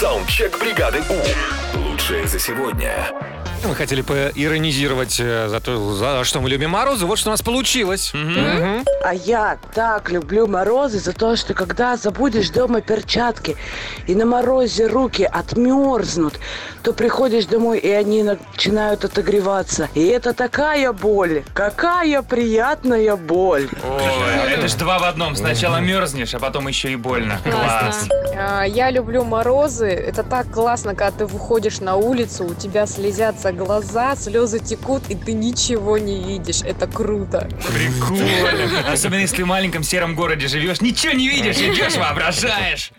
Саундчек бригады У. Лучшее за сегодня. Мы хотели поиронизировать э, за то, за что мы любим морозы. Вот что у нас получилось. Мгм. А я так люблю морозы за то, что когда забудешь дома перчатки и на морозе руки отмерзнут, то приходишь домой и они начинают отогреваться. И это такая боль, какая приятная боль. Ой, это ж два в одном. Сначала мерзнешь, а потом еще и больно. Класс. А, Я люблю морозы. Это так классно, когда ты выходишь на улицу, у тебя слезятся глаза, слезы текут, и ты ничего не видишь. Это круто. Прикольно. Особенно если ты в маленьком сером городе живешь, ничего не видишь, идешь, воображаешь.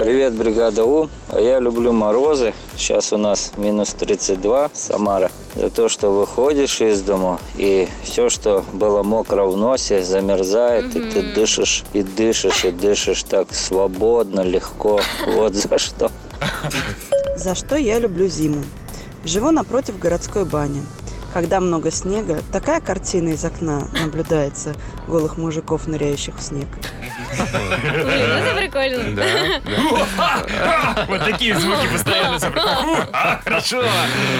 Привет, бригада У. А я люблю морозы. Сейчас у нас минус 32, Самара. За то, что выходишь из дома, и все, что было мокро в носе, замерзает, и ты дышишь, и дышишь, и дышишь так свободно, легко. Вот за что. За что я люблю зиму? Живу напротив городской бани. Когда много снега, такая картина из окна наблюдается голых мужиков, ныряющих в снег. Это прикольно. Да. Вот такие звуки постоянно. А, Хорошо.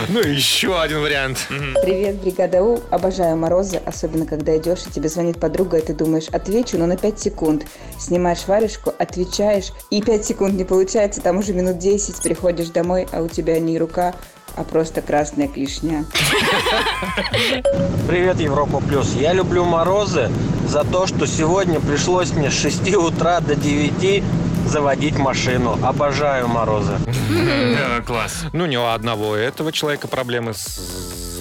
Ну, еще один вариант. Привет, бригада У. Обожаю морозы, особенно когда идешь, и тебе звонит подруга, и ты думаешь, отвечу, но на 5 секунд. Снимаешь варежку, отвечаешь, и 5 секунд не получается, там уже минут 10, приходишь домой, а у тебя не рука, а просто красная клешня. Привет, Европа Плюс. Я люблю морозы за то, что сегодня пришлось мне с 6 утра до 9 заводить машину. Обожаю морозы. Да, Класс. Ну, не у одного этого человека проблемы с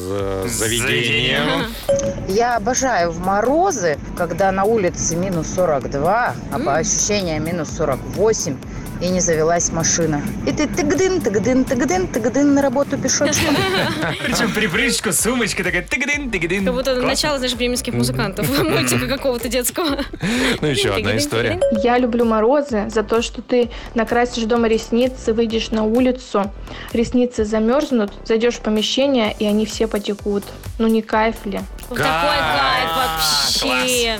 э, заведением. Я обожаю в морозы, когда на улице минус 42, а по ощущениям минус 48, и не завелась машина. И ты тыгдын, тыгдын, тыгдын, тыгдын на работу пешочком. Причем припрыжку, сумочка такая тыгдын, тыгдын. Как будто начало, знаешь, бременских музыкантов. Мультика какого-то детского. Ну, еще одна история. Я люблю морозы за то, что ты накрасишь дома ресницы, выйдешь на улицу, ресницы замерзнут, зайдешь в помещение, и они все потекут. Ну не кайф ли? Вот Такой кайф вообще.